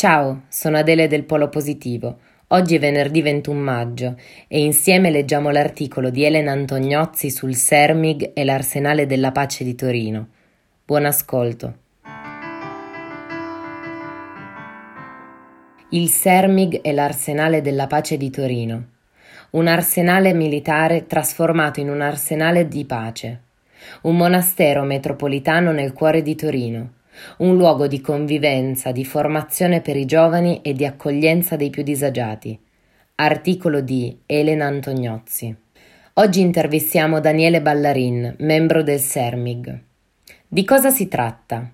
Ciao, sono Adele del Polo Positivo. Oggi è venerdì 21 maggio e insieme leggiamo l'articolo di Elena Antognozzi sul Sermig e l'Arsenale della Pace di Torino. Buon ascolto. Il Sermig e l'Arsenale della Pace di Torino. Un arsenale militare trasformato in un arsenale di pace. Un monastero metropolitano nel cuore di Torino un luogo di convivenza, di formazione per i giovani e di accoglienza dei più disagiati. Articolo di Elena Antognozzi. Oggi intervistiamo Daniele Ballarin, membro del Sermig. Di cosa si tratta?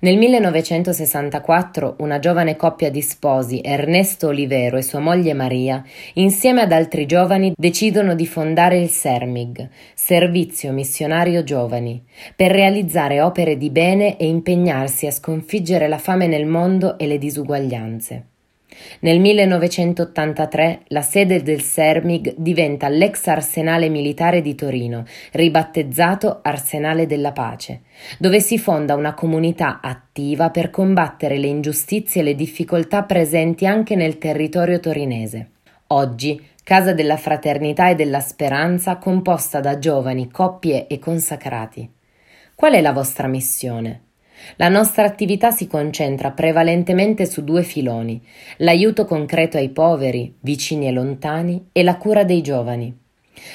Nel 1964 una giovane coppia di sposi, Ernesto Olivero e sua moglie Maria, insieme ad altri giovani decidono di fondare il Sermig, Servizio Missionario Giovani, per realizzare opere di bene e impegnarsi a sconfiggere la fame nel mondo e le disuguaglianze. Nel 1983 la sede del Sermig diventa l'ex arsenale militare di Torino, ribattezzato Arsenale della Pace, dove si fonda una comunità attiva per combattere le ingiustizie e le difficoltà presenti anche nel territorio torinese. Oggi Casa della Fraternità e della Speranza composta da giovani, coppie e consacrati. Qual è la vostra missione? La nostra attività si concentra prevalentemente su due filoni, l'aiuto concreto ai poveri, vicini e lontani, e la cura dei giovani.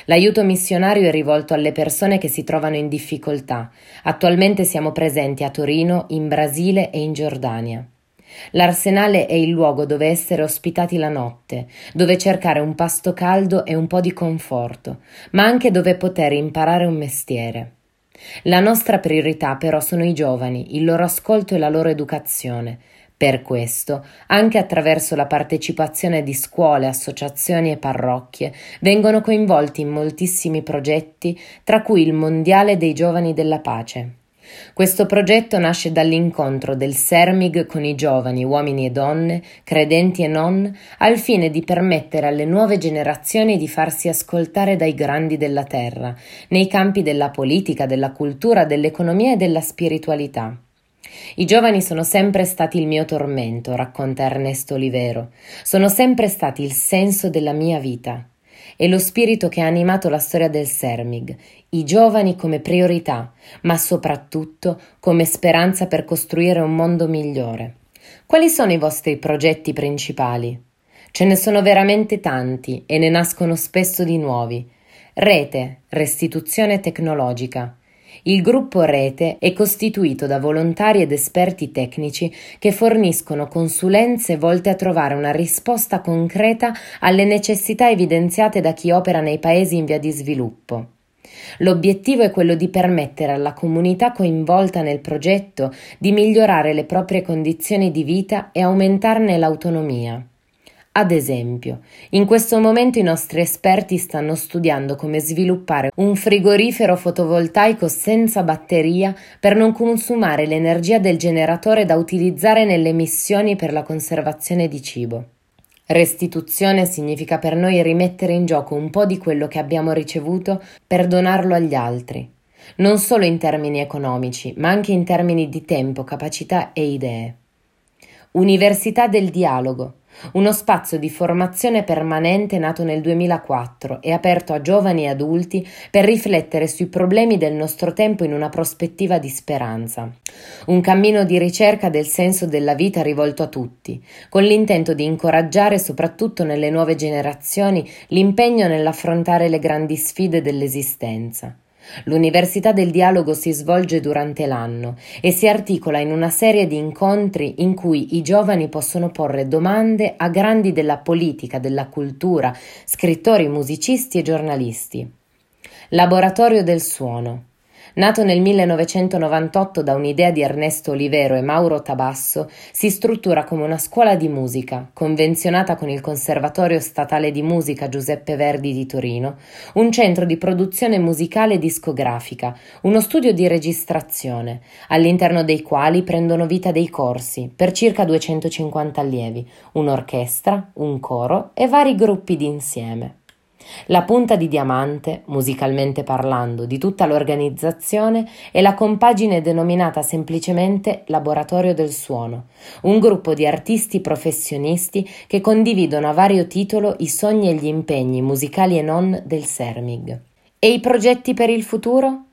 L'aiuto missionario è rivolto alle persone che si trovano in difficoltà. Attualmente siamo presenti a Torino, in Brasile e in Giordania. L'arsenale è il luogo dove essere ospitati la notte, dove cercare un pasto caldo e un po' di conforto, ma anche dove poter imparare un mestiere. La nostra priorità però sono i giovani, il loro ascolto e la loro educazione. Per questo, anche attraverso la partecipazione di scuole, associazioni e parrocchie, vengono coinvolti in moltissimi progetti, tra cui il Mondiale dei Giovani della Pace. Questo progetto nasce dall'incontro del Sermig con i giovani, uomini e donne, credenti e non, al fine di permettere alle nuove generazioni di farsi ascoltare dai grandi della terra, nei campi della politica, della cultura, dell'economia e della spiritualità. I giovani sono sempre stati il mio tormento, racconta Ernesto Olivero, sono sempre stati il senso della mia vita è lo spirito che ha animato la storia del Sermig, i giovani come priorità, ma soprattutto come speranza per costruire un mondo migliore. Quali sono i vostri progetti principali? Ce ne sono veramente tanti e ne nascono spesso di nuovi. Rete, restituzione tecnologica, il gruppo Rete è costituito da volontari ed esperti tecnici che forniscono consulenze volte a trovare una risposta concreta alle necessità evidenziate da chi opera nei paesi in via di sviluppo. L'obiettivo è quello di permettere alla comunità coinvolta nel progetto di migliorare le proprie condizioni di vita e aumentarne l'autonomia. Ad esempio, in questo momento i nostri esperti stanno studiando come sviluppare un frigorifero fotovoltaico senza batteria per non consumare l'energia del generatore da utilizzare nelle missioni per la conservazione di cibo. Restituzione significa per noi rimettere in gioco un po' di quello che abbiamo ricevuto per donarlo agli altri, non solo in termini economici, ma anche in termini di tempo, capacità e idee. Università del dialogo uno spazio di formazione permanente nato nel 2004 e aperto a giovani e adulti per riflettere sui problemi del nostro tempo in una prospettiva di speranza. Un cammino di ricerca del senso della vita rivolto a tutti, con l'intento di incoraggiare soprattutto nelle nuove generazioni l'impegno nell'affrontare le grandi sfide dell'esistenza. L'Università del Dialogo si svolge durante l'anno e si articola in una serie di incontri in cui i giovani possono porre domande a grandi della politica, della cultura, scrittori, musicisti e giornalisti. Laboratorio del suono. Nato nel 1998 da un'idea di Ernesto Olivero e Mauro Tabasso, si struttura come una scuola di musica, convenzionata con il Conservatorio Statale di Musica Giuseppe Verdi di Torino, un centro di produzione musicale e discografica, uno studio di registrazione, all'interno dei quali prendono vita dei corsi, per circa 250 allievi, un'orchestra, un coro e vari gruppi d'insieme. La punta di diamante, musicalmente parlando, di tutta l'organizzazione è la compagine denominata semplicemente Laboratorio del Suono, un gruppo di artisti professionisti che condividono a vario titolo i sogni e gli impegni musicali e non del Sermig. E i progetti per il futuro?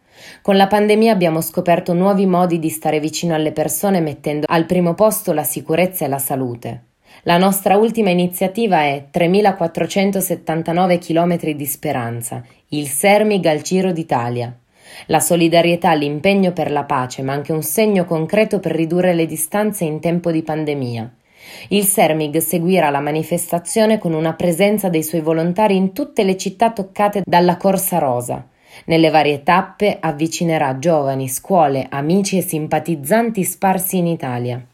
Con la pandemia abbiamo scoperto nuovi modi di stare vicino alle persone mettendo al primo posto la sicurezza e la salute. La nostra ultima iniziativa è 3479 km di speranza, il Sermig al Giro d'Italia. La solidarietà, l'impegno per la pace, ma anche un segno concreto per ridurre le distanze in tempo di pandemia. Il Sermig seguirà la manifestazione con una presenza dei suoi volontari in tutte le città toccate dalla Corsa Rosa. Nelle varie tappe avvicinerà giovani, scuole, amici e simpatizzanti sparsi in Italia.